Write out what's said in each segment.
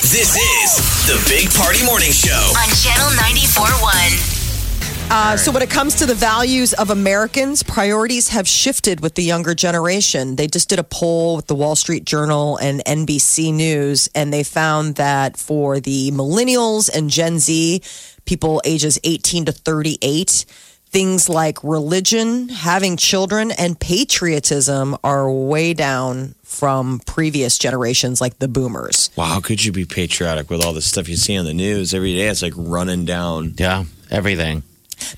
This is the Big Party Morning Show. on Channel 94.1. Uh, so, when it comes to the values of Americans, priorities have shifted with the younger generation. They just did a poll with the Wall Street Journal and NBC News, and they found that for the millennials and Gen Z, people ages 18 to 38, things like religion, having children, and patriotism are way down from previous generations like the boomers. Wow, how could you be patriotic with all the stuff you see on the news every day? It's like running down. Yeah, everything.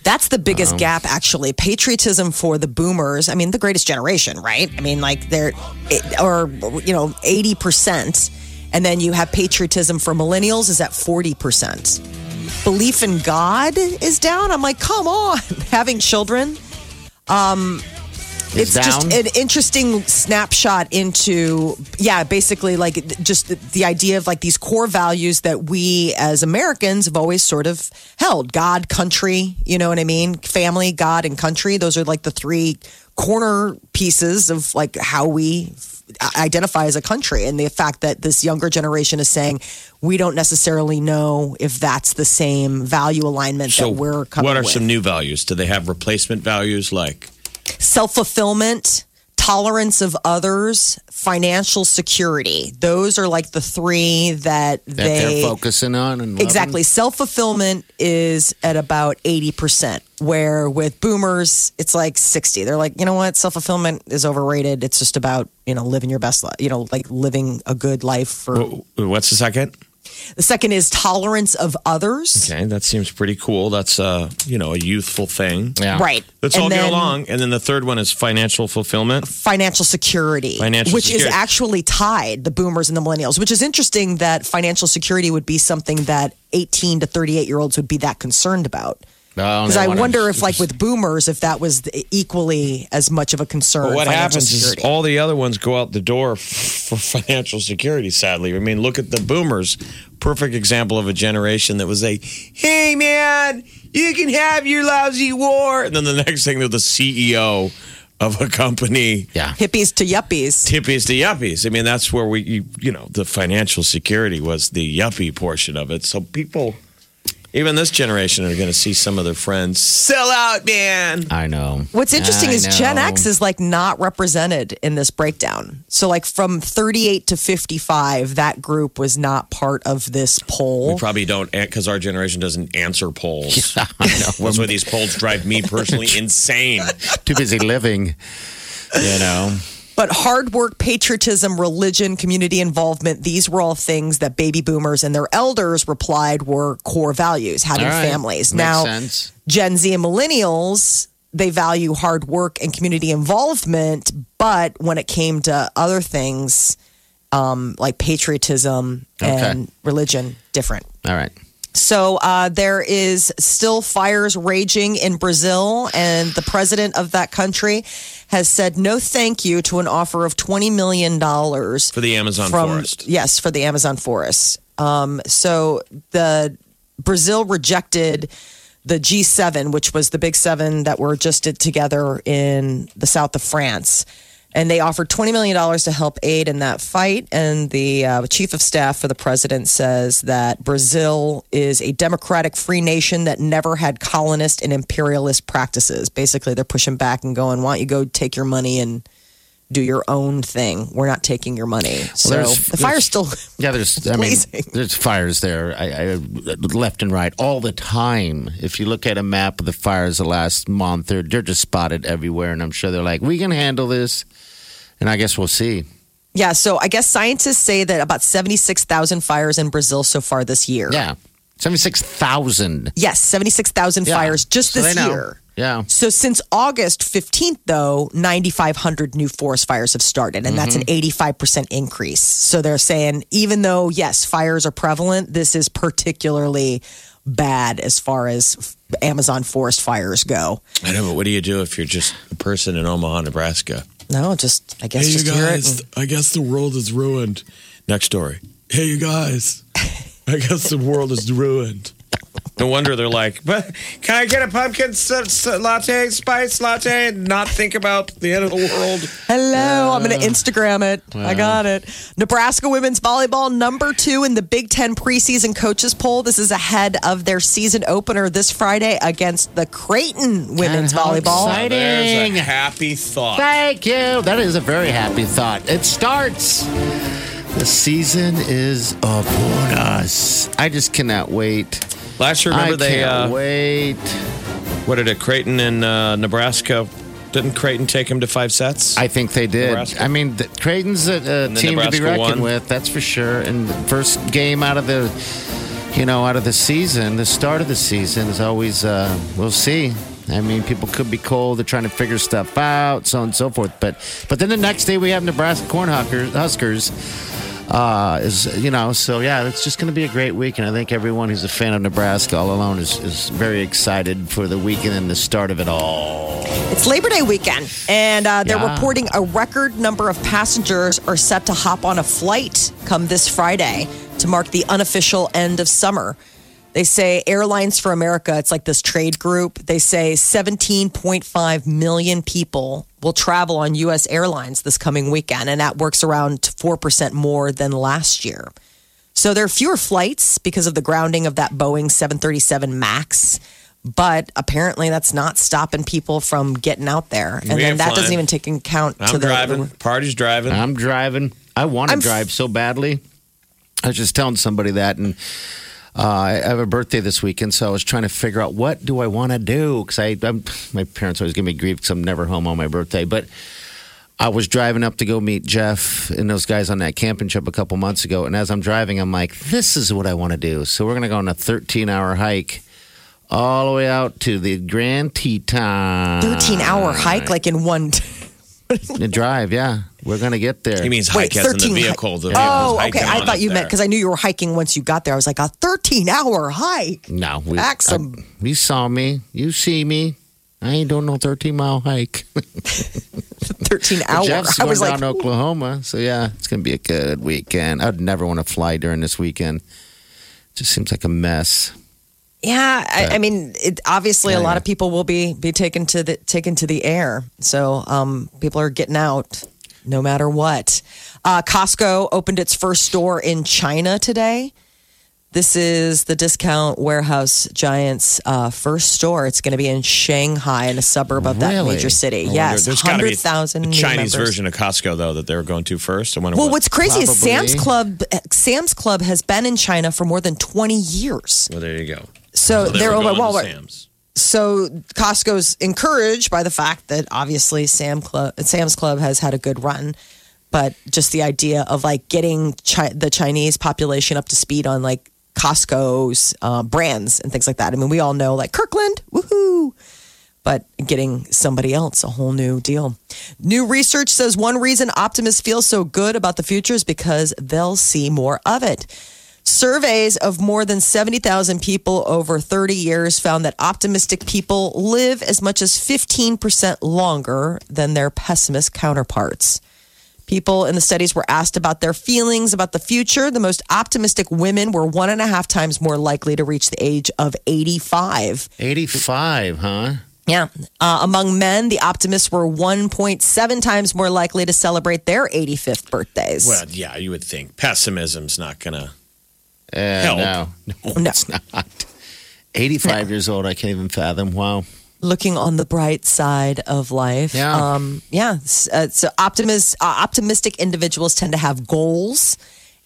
That's the biggest um, gap, actually. Patriotism for the boomers. I mean, the greatest generation, right? I mean, like they're, it- or, you know, 80%. And then you have patriotism for millennials is at 40%. Belief in God is down. I'm like, come on. Having children. Um, it's Is just an interesting snapshot into yeah basically like just the, the idea of like these core values that we as americans have always sort of held god country you know what i mean family god and country those are like the three corner pieces of like how we identify as a country and the fact that this younger generation is saying we don't necessarily know if that's the same value alignment So, that we're coming what are with. some new values? Do they have replacement values like? Self fulfillment, tolerance of others, financial security. Those are like the three that, That they they're focusing on and exactly. Self fulfillment is at about eighty percent. Where with boomers, it's like sixty. They're like, you know what, self fulfillment is overrated. It's just about you know living your best life. You know, like living a good life for. What's the second? The second is tolerance of others. Okay, that seems pretty cool. That's uh, you know, a youthful thing. Yeah. Right. Let's And all get then- along. And then the third one is financial fulfillment. financial security, Financial which is actually tied the boomers and the millennials, which is interesting that financial security would be something that 18 to 38 year olds would be that concerned about. Because they I wonder if, like with boomers, if that was equally as much of a concern. But what financial happens is all the other ones go out the door for financial security, sadly. I mean, look at the boomers. Perfect example of a generation that was a, hey, man, you can have your lousy war. And then the next thing, they're the CEO of a company. Yeah. hippies to yuppies. Hippies to yuppies. I mean, that's where we, you, you know, the financial security was the yuppie portion of it. So people, even this generation, are going to see some of their friends sell out, man. I know. What's interesting I is Gen. X is like not represented in this breakdown. So, like from 38 to 55, that group was not part of this poll. We probably don't, because our generation doesn't answer polls. I know. That's why these polls drive me personally insane. too busy living. You know. But hard work, patriotism, religion, community involvement, these were all things that baby boomers and their elders replied were core values, having right. families. Makes now, sense. Gen Z and millennials, they value hard work and community involvement, but when it came to other things um, like patriotism and religion, different. All right. So uh, there is still fires raging in Brazil, and the president of that country has said no thank you to an offer of twenty million dollars For the Amazon from forest. yes for the Amazon forest. Um, so the Brazil rejected the G7, which was the big seven that were just together in the south of France. And they offered $20 million to help aid in that fight. And the uh, chief of staff for the president says that Brazil is a democratic free nation that never had colonist and imperialist practices. Basically, they're pushing back and going, why don't you go take your money and do your own thing? We're not taking your money. so there's- the fire's still. Yeah, there's. I mean, there's fires there, I, I, left and right, all the time. If you look at a map of the fires the last month, they're they're just spotted everywhere, and I'm sure they're like, we can handle this, and I guess we'll see. Yeah, so I guess scientists say that about 76,000 fires in Brazil so far this year. Yeah, seventy six thousand. Yes, 76,000 fires just So this year. Yeah. So since August 15th, though, 9,500 new forest fires have started, and that's an mm-hmm. 85% increase. So they're saying, even though, yes, fires are prevalent, this is particularly bad as far as Amazon forest fires go. I know, but what do you do if you're just a person in Omaha, Nebraska? No, just I guess just hear it. and- I guess the world is ruined. Next story. Hey, you guys. I guess the world is ruined. No wonder they're like, but can I get a pumpkin s- s- latte, spice latte, and not think about the end of the world? Hello, I'm going to Instagram it. I got it. Nebraska women's volleyball number two in the Big Ten preseason coaches poll. This is ahead of their season opener this Friday against the Creighton women's volleyball. exciting. There's a happy thought. Thank you. That is a very happy thought. It starts. The season is upon us. I just cannot wait. Last year, remember I they, uh, wait. what did it, Creighton and uh, Nebraska? Didn't Creighton take him to five sets? I think they did. Nebraska. I mean, the, Creighton's a, a team to be reckoned won. with. That's for sure. And first game out of the, you know, out of the season, the start of the season is always. Uh, we'll see. I mean, people could be cold. They're trying to figure stuff out, so on and so forth. But, but then the next day we have Nebraska Cornhuskers. Huskers, uh, is you know, so yeah, it's just going to be a great week, and I think everyone who's a fan of Nebraska all alone is, is very excited for the weekend and the start of it all. It's Labor Day weekend, and uh, they're Yeah. reporting a record number of passengers are set to hop on a flight come this Friday to mark the unofficial end of summer. They say Airlines for America, it's like this trade group, they say 17.5 million people will travel on U.S. airlines this coming weekend, and that works around 4% more than last year. So there are fewer flights because of the grounding of that Boeing 737 MAX. But apparently, that's not stopping people from getting out there, and We then ain't that doesn't flying. even take into account to I'm the, driving. the- Party's driving. I'm driving. I want to I'm f- drive so badly. I was just telling somebody that, and uh, I have a birthday this weekend, so I was trying to figure out what do I want to do because I, I'm, my parents always give me grief because I'm never home on my birthday. But I was driving up to go meet Jeff and those guys on that camping trip a couple months ago, and as I'm driving, I'm like, this is what I want to do. So we're gonna go on a 13 hour hike. All the way out to the Grand Teton. 13 hour hike, like in one. The drive, yeah. We're going to get there. He means Wait, hike as in the 13 hi- vehicle. The Oh, okay. I thought it you meant because I knew you were hiking once you got there. I was like, a 13 hour hike. No, we, Back some- I- you saw me. You see me. I ain't doing no 13 mile hike. 13 hour. Jeff's I going was down like, to Oklahoma. So, yeah, it's going to be a good weekend. I'd never want to fly during this weekend. just seems like a mess. yeah. I, I mean, it, obviously, a lot Yeah. of people will be be taken to the taken to the air. So um, people are getting out no matter what. Uh, Costco opened its first store in China today. This is the discount warehouse giant's uh, first store. It's going to be in Shanghai, in a suburb of that Really? major city. I wonder- yes, there's gotta be hundred thousand Chinese version of Costco though that they were going to first. I wonder Well, what, what's crazy is Sam's Club. Sam's Club has been in China for more than twenty years. Well, there you go. So, So they they're were over going to Walmart. Sam's. So Costco's encouraged by the fact that obviously Sam Club, Sam's Club has had a good run, but just the idea of like getting chi- the Chinese population up to speed on like Costco's uh, brands and things like that. I mean, we all know like Kirkland, woohoo. But getting somebody else a whole new deal. New research says one reason optimists feel so good about the future is because they'll see more of it. Surveys of more than 70,000 people over 30 years found that optimistic people live as much as 15% longer than their pessimist counterparts. People in the studies were asked about their feelings about the future. The most optimistic women were one and a half times more likely to reach the age of 85. 85, huh? Yeah. Uh, among men, the optimists were 1.7 times more likely to celebrate their 85th birthdays. Well, yeah, you would think pessimism's not going to. Uh, Help. No, no, No. it's not. 85 years old, I can't even fathom. Wow. looking on the bright side of life. Yeah. Um, yeah. Uh, so optimist, uh, optimistic individuals tend to have goals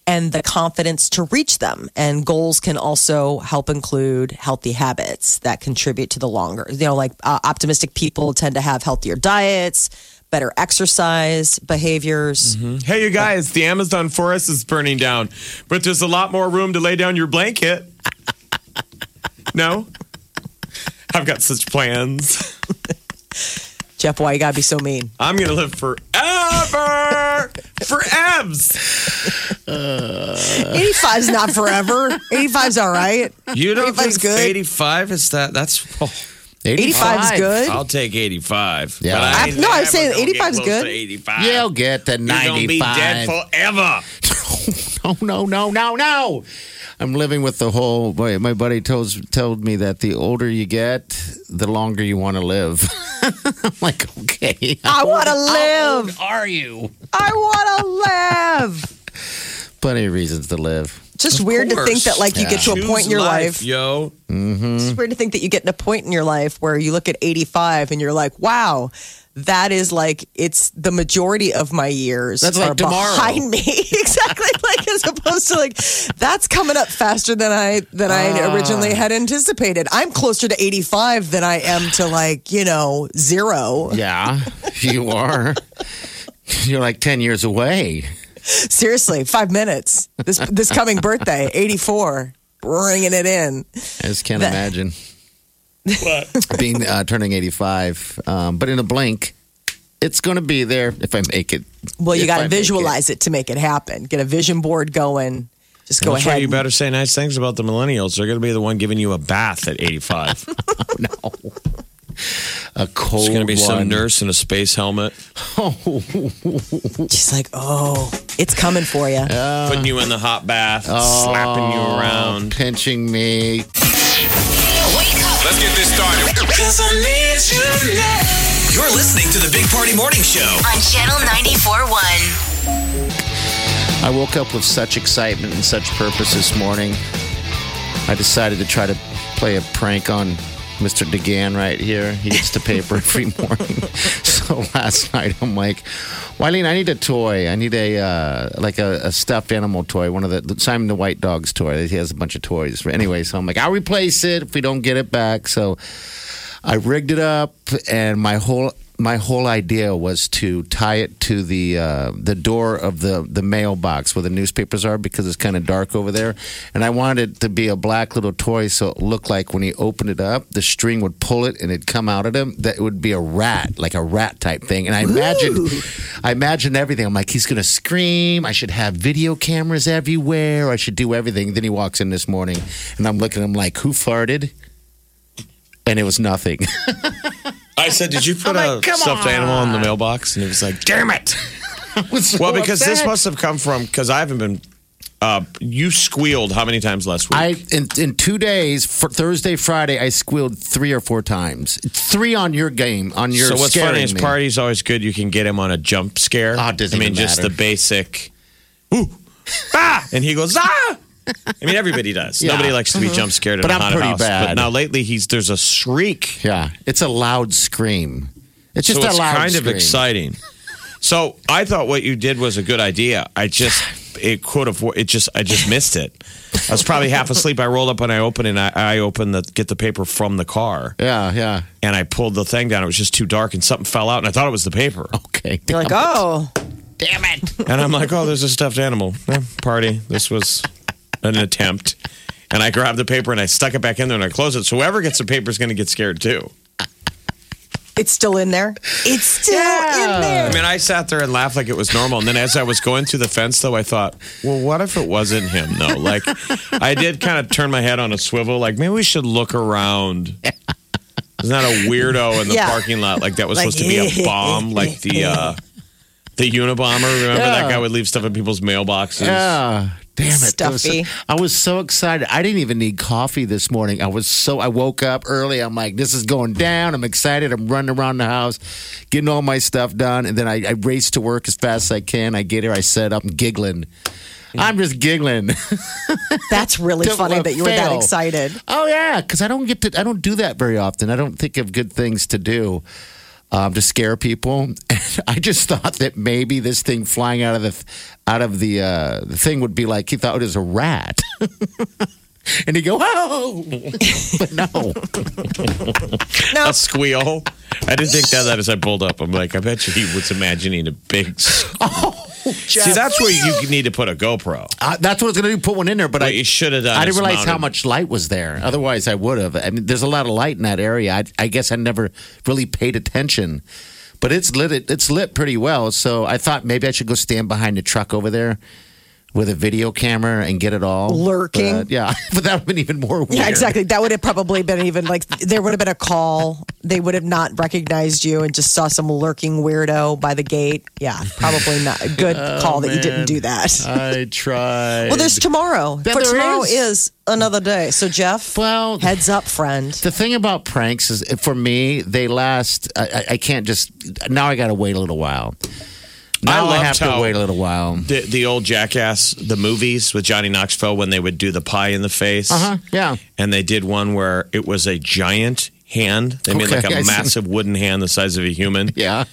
and the confidence to reach them. And goals can also help include healthy habits that contribute to the longer. You know, like uh, optimistic people tend to have healthier diets, better exercise behaviors. Mm-hmm. Hey, you guys, the Amazon forest is burning down, but there's a lot more room to lay down your blanket. no? I've got such plans. Jeff, why you gotta be so mean? I'm going to live forever. for Evs. Uh. 85's not forever. 85's all right. You don't 85's think good. 85 is that? That's. Oh, 85's good. I'll take 85. Yeah. But I, I- no, I'm never saying gonna get close good. to 85. Yeah, I'll get to You're gonna be dead forever. no, no, no, no, no. I'm living with the whole. Boy, my buddy told told me that the older you get, the longer you want to live. I'm like, okay. I want to live. How live. old are you? I want to live. Plenty of reasons to live. Just weird to think that, like, you get to a Choose point in your life. yo. It's weird to think that you get to a point in your life where you look at 85 and you're like, wow, that is like, it's the majority of my years That's like tomorrow. behind me. exactly. Like, as opposed to like, that's coming up faster than I, than I Ah. originally had anticipated. I'm closer to 85 than I am to like, you know, zero. Yeah, you are. You're like 10 years away. Seriously, five minutes. This, this coming birthday, 84, bringing it in. I just can't That- imagine What? being uh, turning 85. Um, but in a blink, it's going to be there if I make it. Well, you got to make it. visualize it. to make it happen. Get a vision board going. Just go That's ahead. why you better say nice things about the millennials. They're going to be the one giving you a bath at 85. No. A cold It's going to be some nurse in a space helmet She's like, oh, it's coming for you. putting you in the hot bath, slapping you oh, around. pinching me. Let's get this started. You're listening to the Big Party Morning Show. on Channel 94.1. I woke up with such excitement and such purpose this morning. I decided to try to play a prank on Mr. DeGan right here. He gets the paper every morning. so last night I'm like, Wileen, I need a toy. I need a uh, like a, a stuffed animal toy, one of the Simon the White Dog's toy. He has a bunch of toys. Anyway, so I'm like, I'll replace it if we don't get it back. So I rigged it up, and my whole my whole idea was to tie it to the uh, the door of the the mailbox where the newspapers are because it's kind of dark over there, and I wanted it to be a black little toy so it looked like when he opened it up, the string would pull it and it'd come out at him. That it would be a rat, like a rat type thing. And I imagined, I imagined everything. I'm like, he's gonna scream. I should have video cameras everywhere. I should do everything. Then he walks in this morning, and I'm looking at him like, who farted? And it was nothing. I said, Did you put I'm a like, "Come stuffed animal in the mailbox? And it was like, Damn it. Was so Well, because this must have come from, because I haven't been, uh, you squealed how many times last week? I in, in two days, for Thursday, Friday, I squealed three or four times. Three on your game, on your. so what's scaring funny is me. party's always good. You can get him on a jump scare. Oh, it doesn't I mean, even just matter. the basic, ooh, ah, and he goes, ah. I mean, everybody does. Yeah. Nobody likes to be jump scared in But a I'm haunted pretty house. But bad. now lately, he's there's a shriek. Yeah, it's a loud scream. It's just so a it's loud kind scream. of exciting. So I thought what you did was a good idea. I just it could have it just I just missed it. I was probably half asleep. I rolled up and I opened and I, I opened the get the paper from the car Yeah, yeah. and I pulled the thing down. It was just too dark and something fell out and I thought it was the paper. Okay. You're like, oh, damn it. And I'm like, oh, there's a stuffed animal Eh, party. This was an attempt. And I grabbed the paper and I stuck it back in there and I closed it. So whoever gets the paper is going to get scared too. it's still in there. It's still in there. I mean, I sat there and laughed like it was normal. And then as I was going through the fence, though, I thought, well, what if it wasn't him, though? Like, I did kind of turn my head on a swivel. Like, maybe we should look around. There's not a weirdo in the Yeah. parking lot like that was Like, supposed to be a bomb, like the uh, the Unabomber. Remember that guy would leave stuff in people's mailboxes? Yeah. Damn it. That was so- Stuffy. I was so excited. I didn't even need coffee this morning. I was so, I woke up early. I'm like, this is going down. I'm excited. I'm running around the house, getting all my stuff done. And then I, I race to work as fast as I can. I get here, I set up, I'm giggling. I'm just giggling. That's really funny that you were that excited. Oh yeah, because I don't get to. I don't do that very often. I don't think of good things to do um, to scare people. And I just thought that maybe this thing flying out of the out of the uh, the thing would be like he thought it was a rat. And he go, oh, but no. A squeal. I didn't think that, that as I pulled up. I'm like, I bet you he was imagining a big. Oh, See, that's where you need to put a GoPro. Uh, that's what I was going to do. Put one in there, but What I you should have done I didn't realize how much light was there. Otherwise, I would have. I mean, there's a lot of light in that area. I, I guess I never really paid attention. but it's lit. It's lit pretty well. So I thought maybe I should go stand behind the truck over there with a video camera and get it all Lurking. But, yeah, but that would have been even more weird. Yeah, exactly. That would have probably been even like there would have been a call. They would have not recognized you and just saw some lurking weirdo by the gate. Yeah, probably not a good oh, call that you didn't do that. I tried. well, there's tomorrow. Yeah, For tomorrow is. is. another day. So Jeff, Well- heads up, friend. The thing about pranks is, for me, they last. I, I, I can't just. Now I got to wait a little while. Now I, loved have to wait a little while. The, the old Jackass, the movies with Johnny Knoxville when they would do the pie in the face. Uh huh. Yeah. And they did one where it was a giant hand. They made like a I see. massive wooden hand the size of a human. Yeah.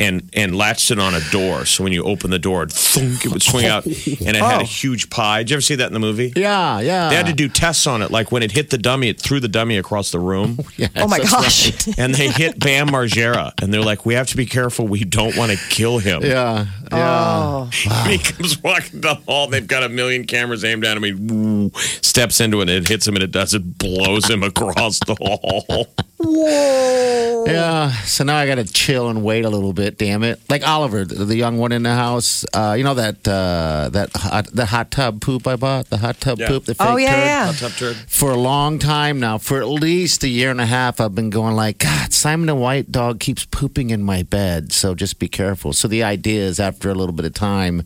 And and latched it on a door. So when you open the door, it, thunk, it would swing out, and it had a oh. huge pie. Did you ever see that in the movie? Yeah. Yeah. They had to do tests on it. Like when it hit the dummy, it threw the dummy across the room. Yes, Oh my that's gosh. And they hit Bam Margera, and they're like, "We have to be careful. We don't want to kill him." right. Yeah. Yeah. Oh. And he comes walking down the hall. They've got a million cameras aimed at him. He woo, steps into it, and it hits him, and it does. It blows him across the hall. Yeah. So now I got to chill and wait a little bit. Damn it! Like Oliver, the, the young one in the house. Uh, you know that uh, that hot, the hot tub poop I bought. The hot tub Yeah. poop. The fake Oh, yeah, turd. yeah. Hot tub turd. For a long time now, for at least a year and a half, I've been going like, God, Simon the White Dog keeps pooping in my bed, so just be careful. So the idea is, after a little bit of time,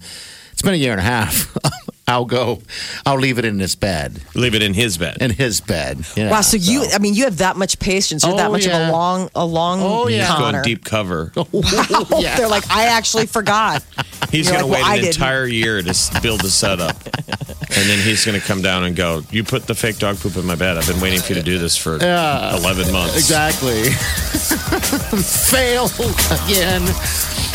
it's been a year and a half. I'll go. I'll leave it in his bed, Leave it in his bed. in his bed. Yeah, Wow, so you, I mean, you have that much patience. You're that Oh, much of a long, a long Oh, yeah. He's going deep cover. Oh, wow. yeah. They're like, I actually forgot. He's You're going to wait well, an entire year to build the setup. and then he's going to come down and go, You put the fake dog poop in my bed. I've been waiting for you to do this for 11 months. Exactly. Fail again.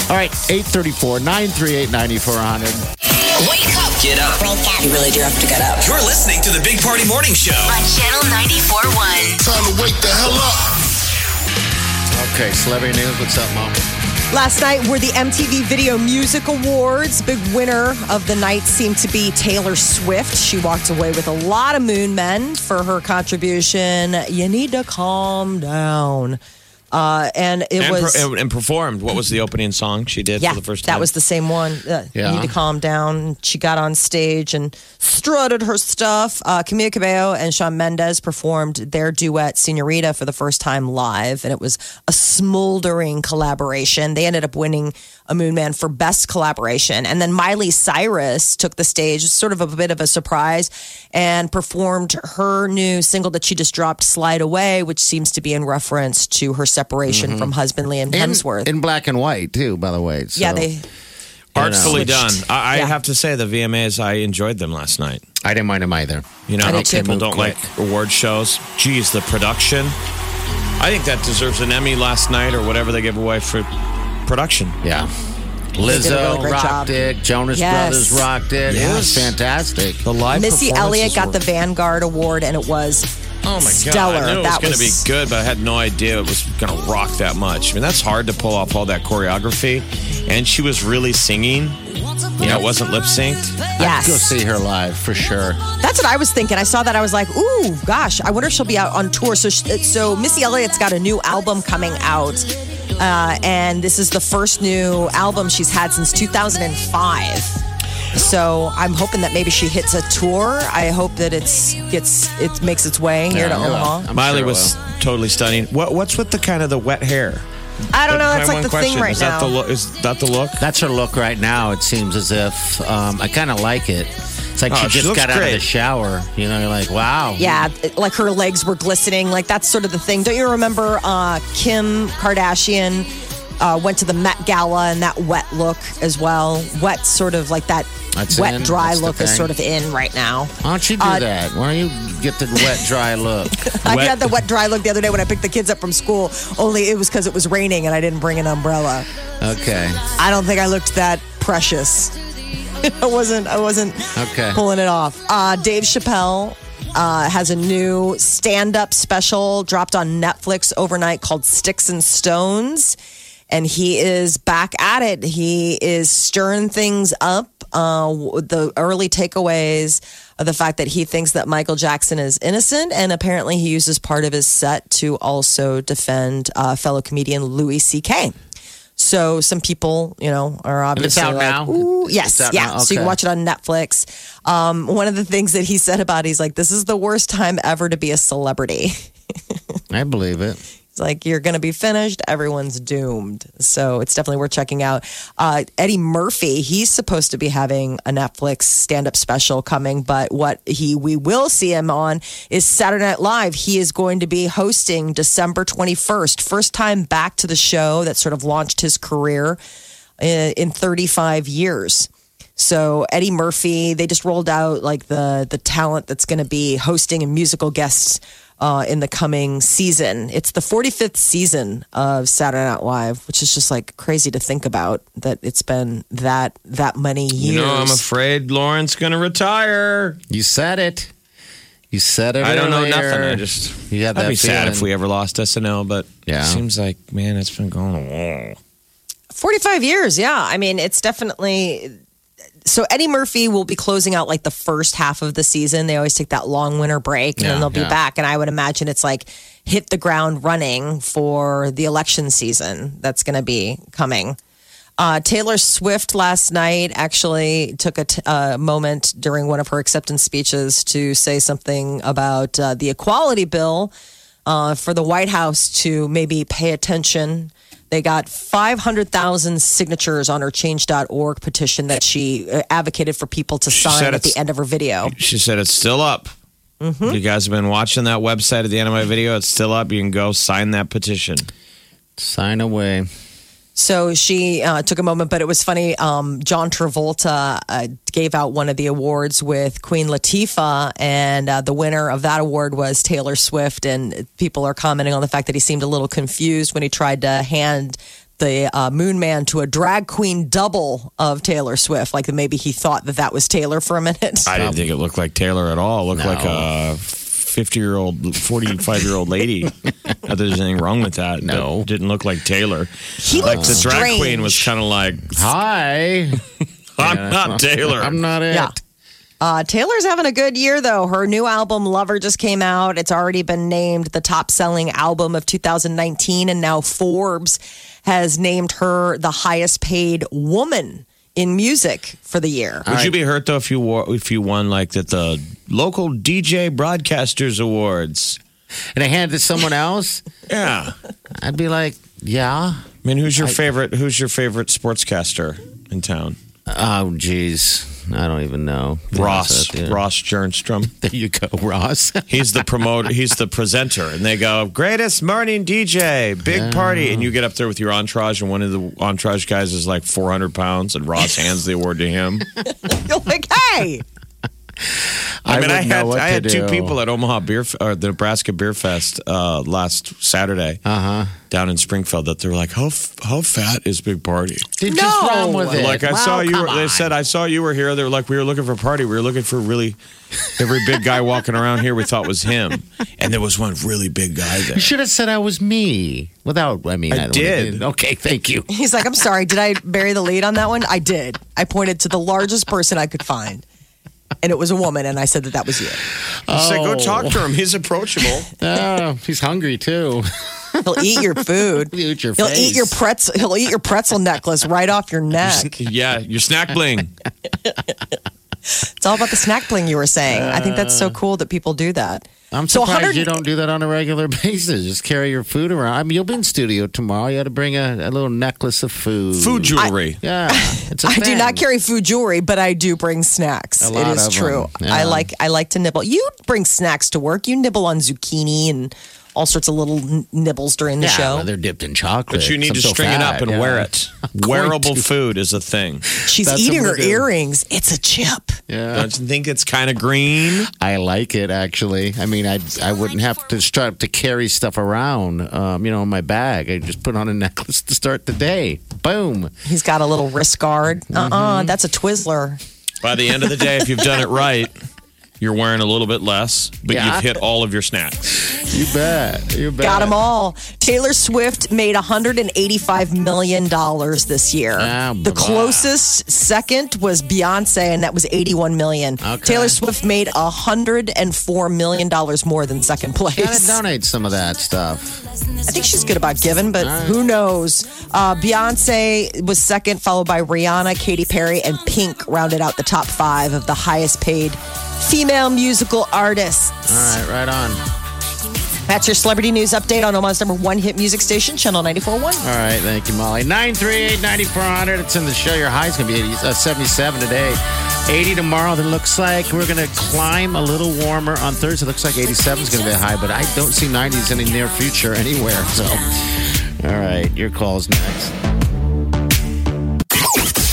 All right, 834 938 9400. Wake up Get up. You really do have to get up. You're listening to the Big Party Morning Show. On Channel 94.1. Time to wake the hell up. Okay, celebrity news. What's up, Mom? Last night were the MTV Video Music Awards. Big winner of the night seemed to be Taylor Swift. She walked away with a lot of moon men for her contribution. You need to calm down. Uh, and it And, was. per- and, performed. What was the opening song she did yeah, for the first time? that was the same one. Uh, Yeah. You need to calm down. She got on stage and strutted her stuff. Uh, Camila Cabello and Shawn Mendes performed their duet "Senorita" for the first time live, and it was a smoldering collaboration. They ended up winning a Moon Man for best collaboration, and then Miley Cyrus took the stage, sort of a bit of a surprise, and performed her new single that she just dropped, "Slide Away," which seems to be in reference to her separation mm-hmm. from Husbandly and In- Hemsworth. In, black and white, too, by the way. So yeah, they. artfully Switched. done. I, I Yeah. have to say, the VMAs, I enjoyed them last night. I didn't mind them either. You know I how did too. people don't quick. like award shows? Geez, the production. I think that deserves an Emmy last night or whatever they give away for production. Yeah. did a Lizzo really great rocked job. it. Jonas Yes. Brothers rocked it. It was Yes. fantastic. The live Missy performances Elliott got were- the Vanguard Award, and it was Oh my stellar. god! I knew it was that going to be good, but I had no idea it was going to rock that much. I mean, that's hard to pull off all that choreography, and she was really singing. You know, it wasn't lip synced. yes. Go see her live for sure. That's what I was thinking. I saw that. I was like, ooh, gosh, I wonder if she'll be out on tour. So, sh- so Missy Elliott's got a new album coming out. Uh, and this is the first new album she's had since 2005. So I'm hoping that maybe she hits a tour. I hope that it's gets it makes its way here to Yeah, Omaha. I'm Miley sure it was totally stunning. What What's with the kind of the wet hair? I don't know. My That's like the question, thing right is now. That the look, is that the look? That's her look right now. It seems as if um, I kind of like it. It's like Oh, she she just looks got out of the shower. You know, you're like, wow. Yeah, like her legs were glistening. Like that's sort of the thing. Don't you remember uh, Kim Kardashian uh, went to the Met Gala and that wet look as well? Wet, sort of like that That's wet, in? dry That's look is sort of in right now. Why don't you do Uh, that? Why don't you get the wet, dry look? I Wet- had the wet, dry look the other day when I picked the kids up from school. Only it was because it was raining and I didn't bring an umbrella. Okay. I don't think I looked that precious. I wasn't. I wasn't Okay. pulling it off. Uh, Dave Chappelle uh, has a new stand-up special dropped on Netflix overnight called Sticks and Stones, and he is back at it. He is stirring things up. Uh, the early takeaways of the fact that he thinks that Michael Jackson is innocent, and apparently he uses part of his set to also defend uh, fellow comedian Louis C.K. so some people, you know, are obviously out like, now? Ooh, yes, yeah. now? So you can watch it on Netflix. Um, one of the things that he said about it, he's like, "This is the worst time ever to be a celebrity." I believe it. Like you're going to be finished. Everyone's doomed. So it's definitely worth checking out. Uh, Eddie Murphy, he's supposed to be having a Netflix stand-up special coming, but what he we will see him on is Saturday Night Live. He is going to be hosting December 21st, first time back to the show that sort of launched his career in, in 35 years. So Eddie Murphy, they just rolled out like the the talent that's going to be hosting and musical guests uh, in the coming season. It's the 45th season of Saturday Night Live, which is just like crazy to think about that it's been that that many years. You know, I'm afraid Lauren's going to retire. You said it. You said it. I don't know earlier. nothing. I just. You had I'd that be sad if we ever lost SNL, but Yeah. it seems like, man, it's been going on. 45 years, yeah. I mean, it's definitely. So Eddie Murphy will be closing out like the first half of the season. They always take that long winter break and then they'll be yeah. back. And I would imagine it's like hit the ground running for the election season that's going to be coming. Uh, Taylor Swift last night actually took a t- uh, moment during one of her acceptance speeches to say something about uh, the equality bill uh, for the White House to maybe pay attention. They got 500,000 signatures on her change.org petition that she uh, advocated for people to She sign at the end of her video. She said it's still up. You guys have been watching that website at the end of my video. It's still up. You can go sign that petition. Sign away. So she uh, took a moment, but it was funny. Um, John Travolta uh, gave out one of the awards with Queen Latifah, and uh, the winner of that award was Taylor Swift. And people are commenting on the fact that he seemed a little confused when he tried to hand the uh, Moon Man to a drag queen double of Taylor Swift. Like maybe he thought that that was Taylor for a minute. I didn't think it looked like Taylor at all. It looked No. like a 50 year old, 45 year old lady. Not that there's anything wrong with that. No. It didn't look like Taylor. He Like looked the drag strange. queen was kind of like, Hi. I'm not Taylor. I'm not it. Yeah. Uh, Taylor's having a good year, though. Her new album, Lover, just came out. It's already been named the top selling album of 2019. And now Forbes has named her the highest paid woman in music for the year. Would you be hurt though if you wore, if you won like that the local DJ Broadcasters Awards? And I handed it to someone else. Yeah. I'd be like, yeah. I mean, who's your favorite? Who's your favorite sportscaster in town? Oh, geez. I don't even know. Ross. honest. Ross Jernstrom. There you go, Ross. He's the promoter. He's the presenter, and they go, "Greatest morning DJ, big party," and you get up there with your entourage, and one of the entourage guys is like 400 pounds, and Ross hands the award to him. You're like, hey, I, mean, I had I to had two people at Omaha Beer or the Nebraska Beer Fest uh, last Saturday Uh huh. down in Springfield that they were like, "How f- how fat is Big Party?" Dude, No. just wrong with it. like I Well, saw you. Were, they said I saw you were here. They were like we were looking for a party. We were looking for really every big guy walking around here. We thought was him, and there was one really big guy there. You should have said I was me. Without, I mean, I I, don't- did. Okay, thank you. he's like, I'm sorry. Did I bury the lead on that one? I did. I pointed to the largest person I could find. And it was a woman, and I said that that was you. I said, go Oh. talk to oh. him. He's approachable. Oh, he's hungry too. He'll eat your food. He'll eat your He'll face. eat your pretzel. He'll eat your pretzel necklace right off your neck. yeah, your snack bling. It's all about the snack bling you were saying. I think that's so uh, cool that people do that. I'm So surprised 100 you don't do that on a regular basis. Just carry your food around. I mean, you'll be in studio tomorrow. You got to bring a, a little necklace of food. Food jewelry. Yeah, it's a I do not carry food jewelry, but I do bring snacks. A It lot is of true. them. I like I like to nibble. You bring snacks to work. You nibble on zucchini and all sorts of little nibbles during the yeah, show. they're dipped in chocolate. But you need I'm to so string it up and yeah. wear it. Wearable to. food is a thing. She's That's eating her do. earrings. It's a chip. Yeah, Don't you think it's kind of green? I like it actually. I mean, I I wouldn't have to start to carry stuff around, um, you know, in my bag. I just put on a necklace to start the day. Boom. He's got a little wrist guard. Uh Mm-hmm. uh that's a Twizzler. By the end of the day, if you've done it right, You're wearing a little bit less, but Yeah. you've hit all of your snacks. You bet. You bet. Got them all. Taylor Swift made $185 million this year. Ah, the closest second was Beyonce, and that was 81 million. Okay. Taylor Swift made $104 million more than second Gotta place. donate some of that stuff. I think she's good about giving, but who knows? Uh, Beyonce was second, followed by Rihanna, Katy Perry, and Pink rounded out the top five of the highest paid female musical artists. All right, right on. That's your celebrity news update on Omaha's number one hit music station, Channel 94.1. All right, thank you, Molly. 938 9400. It's in the show. Your high's going to be 80, uh, 77 today. 80 tomorrow. Then looks like we're going to climb a little warmer on Thursday. Looks like 87 is going to be high, but I don't see 90s in the near future anywhere. So, all right, your call's next.